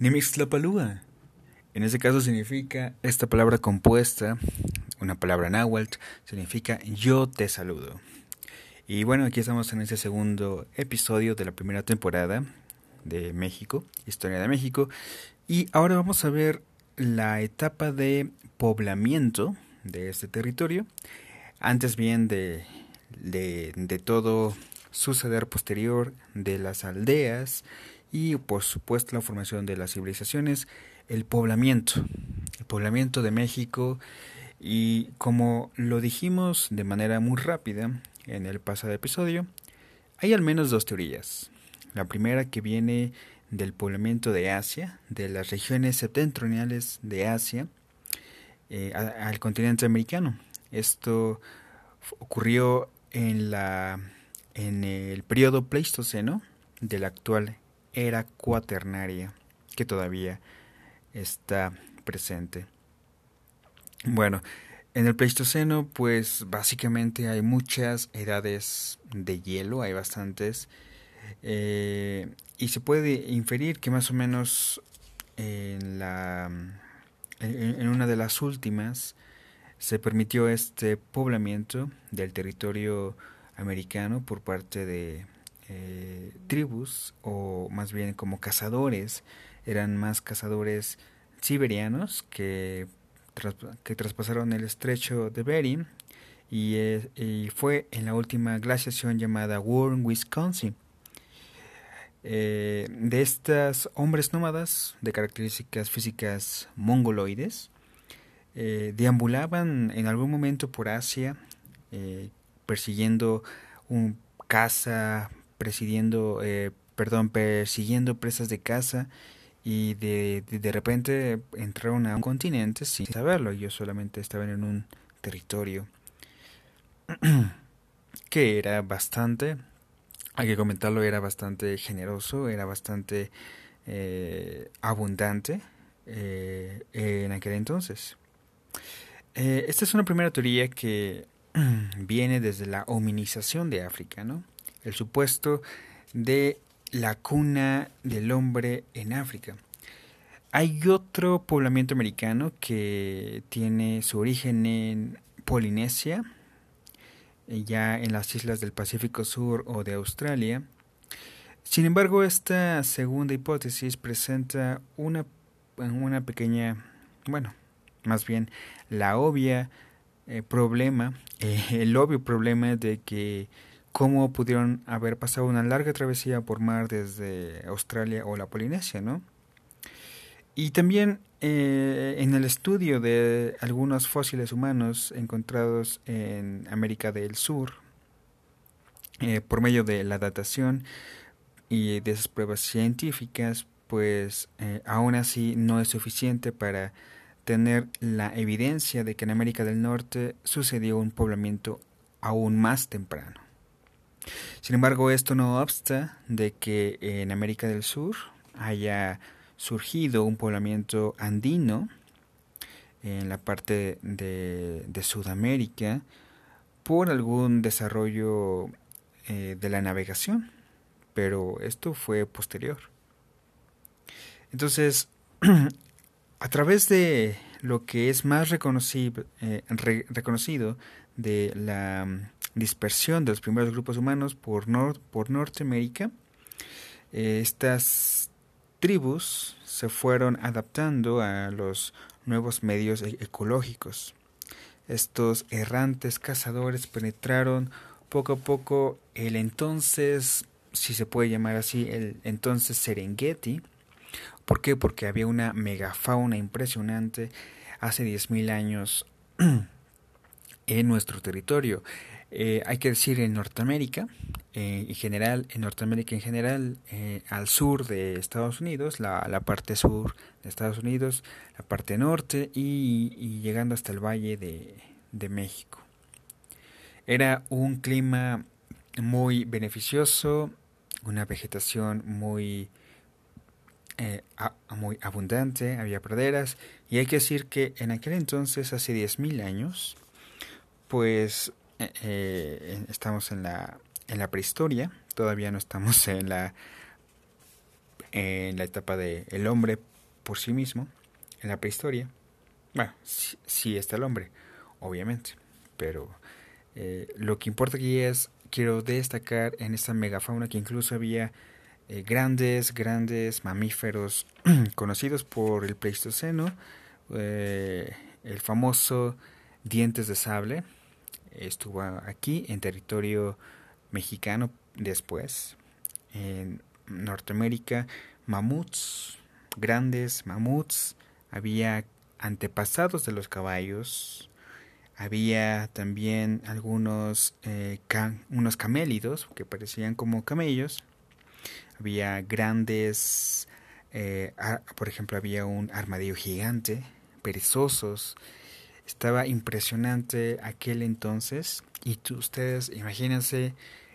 Nimixtlapalúa. En ese caso significa esta palabra compuesta, una palabra náhuatl, significa yo te saludo. Y bueno, aquí estamos en este segundo episodio de la primera temporada de México, Historia de México. Y ahora vamos a ver la etapa de poblamiento de este territorio, antes bien de, de, de todo suceder posterior de las aldeas y por supuesto la formación de las civilizaciones, el poblamiento, el poblamiento de México y como lo dijimos de manera muy rápida en el pasado episodio, hay al menos dos teorías. La primera que viene del poblamiento de Asia, de las regiones septentrionales de Asia, eh, al continente americano. Esto ocurrió en la en el periodo pleistoceno de la actual era cuaternaria que todavía está presente. Bueno, en el Pleistoceno, pues básicamente hay muchas edades de hielo, hay bastantes, eh, y se puede inferir que más o menos en, la, en una de las últimas se permitió este poblamiento del territorio americano por parte de eh, tribus o más bien como cazadores eran más cazadores siberianos que, que traspasaron el estrecho de Bering y, y, fue en la última glaciación llamada Warren, Wisconsin. Eh, de estas hombres nómadas de características físicas mongoloides, eh, deambulaban en algún momento por Asia persiguiendo un caza, presidiendo, eh, perdón, persiguiendo presas de caza y de, de, repente entraron a un continente sin saberlo. Yo solamente estaba en un territorio que era bastante, hay que comentarlo, era bastante generoso, era bastante eh, abundante eh, en aquel entonces. esta es una primera teoría que viene desde la hominización de África, ¿no? El supuesto de la cuna del hombre en África. Hay otro poblamiento americano que tiene su origen en Polinesia, ya en las islas del Pacífico Sur o de Australia. Sin embargo, esta segunda hipótesis presenta una, una pequeña, bueno, más bien la obvia eh, problema, eh, el obvio problema de que cómo pudieron haber pasado una larga travesía por mar desde Australia o la Polinesia, ¿no? Y también eh, en el estudio de algunos fósiles humanos encontrados en América del Sur, eh, por medio de la datación y de esas pruebas científicas, pues eh, aún así no es suficiente para tener la evidencia de que en América del Norte sucedió un poblamiento aún más temprano. Sin embargo, esto no obsta de que en América del Sur haya surgido un poblamiento andino en la parte de, Sudamérica por algún desarrollo eh, de la navegación, pero esto fue posterior. Entonces, a través de lo que es más eh, reconocido de la dispersión de los primeros grupos humanos por, por Norteamérica, eh, estas tribus se fueron adaptando a los nuevos medios e-, ecológicos. Estos errantes cazadores penetraron poco a poco el entonces, si se puede llamar así, el entonces Serengeti. ¿Por qué? Porque había una megafauna impresionante hace 10.000 años en nuestro territorio. Eh, hay que decir en Norteamérica, eh, en general, en Norteamérica en general, eh, al sur de Estados Unidos, la, la, parte sur de Estados Unidos, la parte norte y, llegando hasta el valle de, de, México. Era un clima muy beneficioso, una vegetación muy, muy abundante, había praderas y hay que decir que en aquel entonces, hace 10.000 años, pues eh, eh, estamos en la, en la prehistoria, todavía no estamos en la, en la etapa del el hombre por sí mismo en la prehistoria. Bueno, sí, está el hombre, obviamente, pero eh, lo que importa aquí es, quiero destacar en esta megafauna que incluso había eh, grandes, grandes mamíferos conocidos por el Pleistoceno, eh, el famoso dientes de sable, estuvo aquí en territorio mexicano después, en Norteamérica, mamuts, grandes mamuts, había antepasados de los caballos, había también algunos eh, unos camélidos que parecían como camellos, había grandes, eh, por ejemplo, había un armadillo gigante, perezosos, estaba impresionante aquel entonces y ustedes imagínense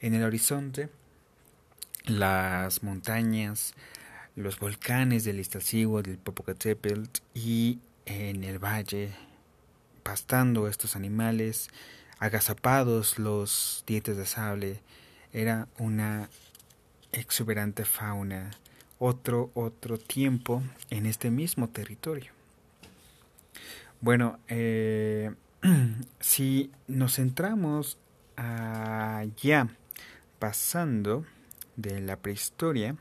en el horizonte las montañas, los volcanes del Iztaccíhuatl, del Popocatépetl y en el valle pastando estos animales, agazapados los dientes de sable, era una exuberante fauna, otro otro tiempo en este mismo territorio. Bueno, eh, si nos centramos allá pasando de la prehistoria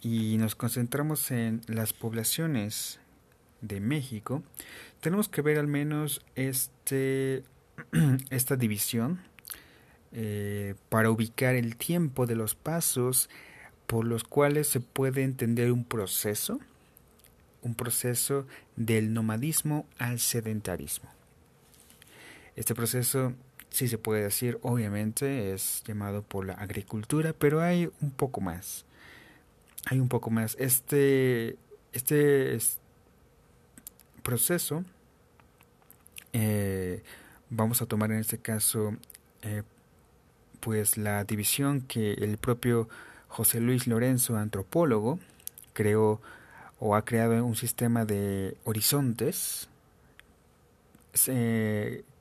y nos concentramos en las poblaciones de México, tenemos que ver al menos este, esta división eh, para ubicar el tiempo de los pasos por los cuales se puede entender un proceso, un proceso del nomadismo al sedentarismo. Este proceso sí se puede decir, obviamente, es llamado por la agricultura, pero hay un poco más. Hay un poco más. Este, este proceso, eh, vamos a tomar en este caso, eh, pues la división que el propio José Luis Lorenzo, antropólogo, creó o ha creado un sistema de horizontes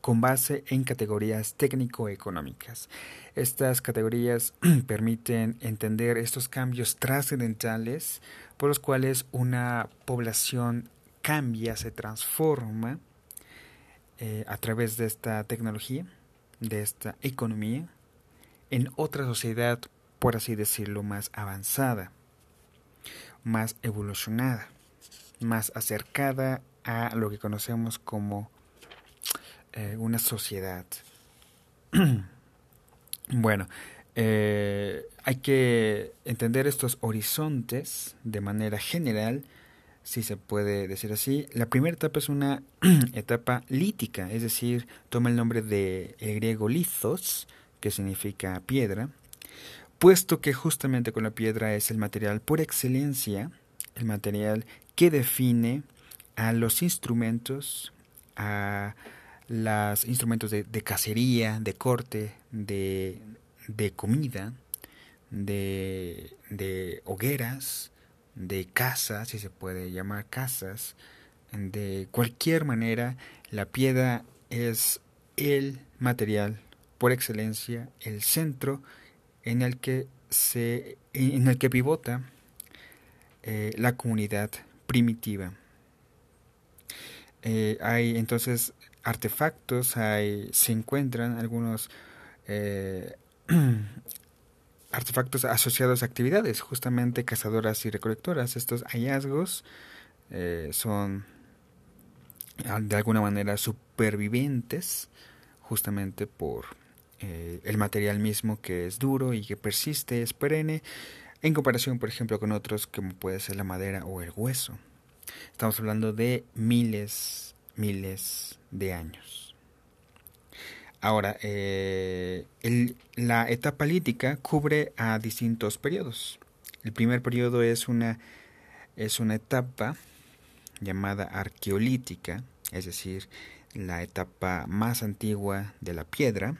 con base en categorías técnico-económicas. Estas categorías permiten entender estos cambios trascendentales por los cuales una población cambia, se transforma eh, a través de esta tecnología, de esta economía, en otra sociedad, por así decirlo, más avanzada, más evolucionada, más acercada a lo que conocemos como eh, una sociedad. bueno, eh, hay que entender estos horizontes de manera general, si se puede decir así. La primera etapa es una etapa lítica, es decir, toma el nombre de el griego lithos, que significa piedra, puesto que justamente con la piedra es el material por excelencia, el material que define a los instrumentos, a los instrumentos de, cacería, de corte, de, de comida, de, de, hogueras, de casas, si se puede llamar casas, de cualquier manera, la piedra es el material por excelencia, el centro en el que se, en el que pivota eh, la comunidad primitiva. Eh, hay entonces artefactos, hay, se encuentran algunos eh, artefactos asociados a actividades, justamente cazadoras y recolectoras. Estos hallazgos son de alguna manera supervivientes, justamente por eh, el material mismo que es duro y que persiste, es perenne, en comparación, por ejemplo, con otros como puede ser la madera o el hueso. Estamos hablando de miles, miles de años. Ahora, eh, la etapa lítica cubre a distintos periodos. El primer periodo es una, es una etapa llamada arqueolítica, es decir, la etapa más antigua de la piedra,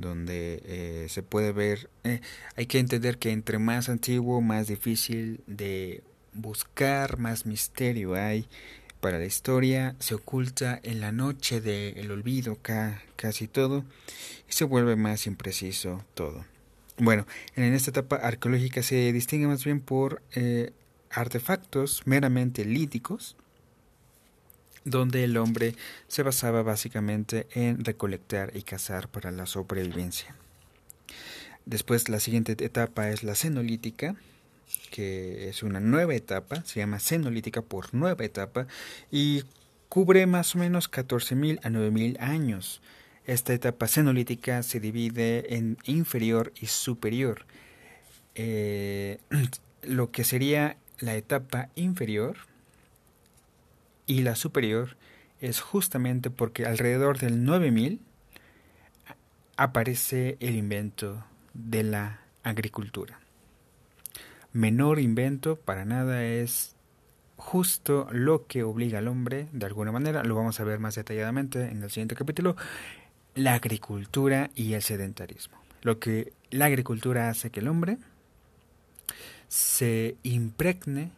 donde eh, se puede ver, eh, hay que entender que entre más antiguo, más difícil de buscar, más misterio hay para la historia, se oculta en la noche del olvido casi todo y se vuelve más impreciso todo. Bueno, en esta etapa arqueológica se distingue más bien por eh, artefactos meramente líticos, donde el hombre se basaba básicamente en recolectar y cazar para la sobrevivencia. Después la siguiente etapa es la cenolítica, que es una nueva etapa, se llama cenolítica por nueva etapa y cubre más o menos 14.000 a 9.000 años. Esta etapa cenolítica se divide en inferior y superior. Eh, lo que sería la etapa inferior y la superior es justamente porque alrededor del 9000 aparece el invento de la agricultura. Menor invento para nada es justo lo que obliga al hombre, de alguna manera, lo vamos a ver más detalladamente en el siguiente capítulo, la agricultura y el sedentarismo. Lo que la agricultura hace que el hombre se impregne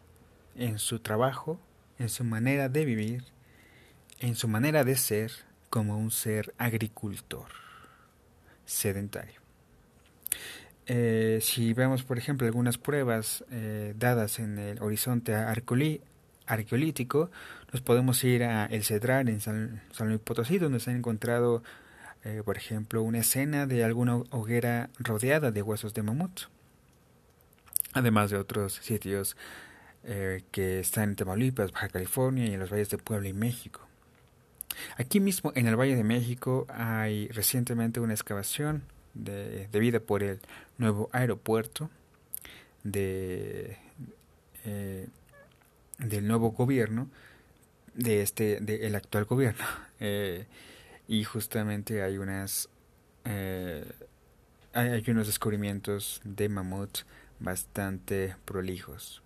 en su trabajo, en su manera de vivir, en su manera de ser como un ser agricultor sedentario. Eh, si vemos, por ejemplo, algunas pruebas eh, dadas en el horizonte arqueolítico, nos podemos ir a El Cedral en San, Luis Potosí, donde se han encontrado eh, por ejemplo, una escena de alguna hoguera rodeada de huesos de mamut, además de otros sitios eh, que están en Tamaulipas, Baja California y en los valles de Puebla y México. Aquí mismo en el Valle de México hay recientemente una excavación de, debida por el nuevo aeropuerto de, eh, del nuevo gobierno de este del actual gobierno y justamente hay unas eh, hay, unos descubrimientos de mamut bastante prolijos.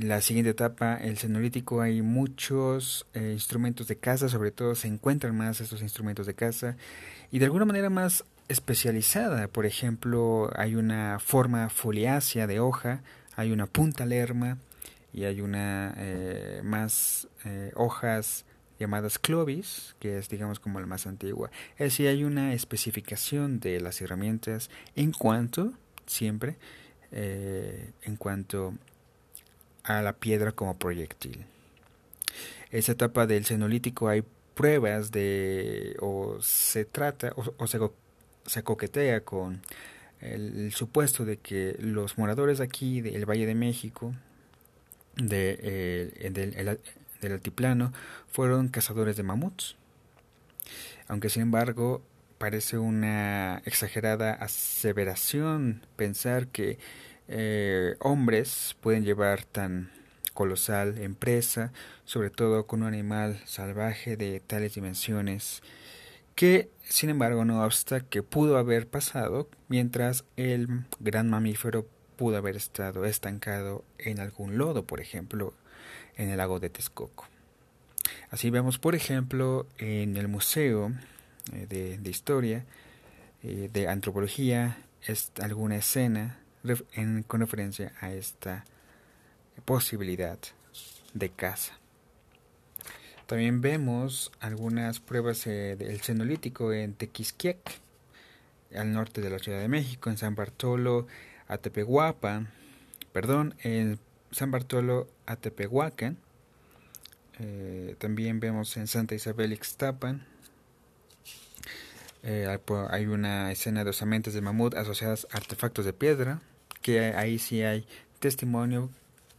La siguiente etapa, el cenolítico, hay muchos eh, instrumentos de caza, sobre todo se encuentran más estos instrumentos de caza y de alguna manera más especializada. Por ejemplo, hay una forma foliácea de hoja, hay una punta lerma y hay una eh, más hojas llamadas Clovis, que es digamos como la más antigua. Es decir, hay una especificación de las herramientas en cuanto, siempre, eh, en cuanto a la piedra como proyectil. Esa etapa del cenolítico hay pruebas de, o se trata, o, se, se, coquetea con el, supuesto de que los moradores aquí del Valle de México, de, eh, del, del altiplano fueron cazadores de mamuts. Aunque sin embargo parece una exagerada aseveración pensar que eh, hombres pueden llevar tan colosal empresa, sobre todo con un animal salvaje de tales dimensiones, que sin embargo no obsta que pudo haber pasado mientras el gran mamífero pudo haber estado estancado en algún lodo, por ejemplo, en el lago de Texcoco. Así vemos, por ejemplo, en el Museo eh, de, Historia, eh, de Antropología, alguna escena con referencia a esta posibilidad de caza. También vemos algunas pruebas eh, del cenolítico en Tequisquiac, al norte de la Ciudad de México, en San Bartolo, Atepehuapa, perdón, en San Bartolo Atepehuacan. Eh, también vemos en Santa Isabel Ixtapan. Eh, hay una escena de osamentas de mamut asociadas a artefactos de piedra, ahí sí hay testimonio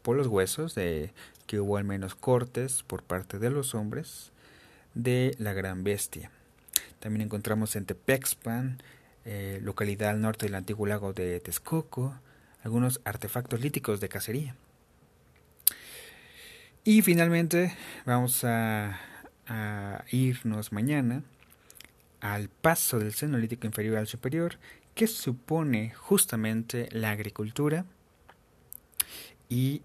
por los huesos de que hubo al menos cortes por parte de los hombres de la gran bestia. También encontramos en Tepexpan, eh, localidad al norte del antiguo lago de Texcoco, algunos artefactos líticos de cacería. Y finalmente vamos a, irnos mañana al paso del cenolítico inferior al superior, que supone justamente la agricultura y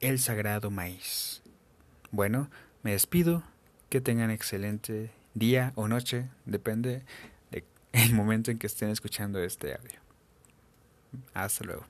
el sagrado maíz. Bueno, me despido, que tengan excelente día o noche, depende del momento en que estén escuchando este audio. Hasta luego.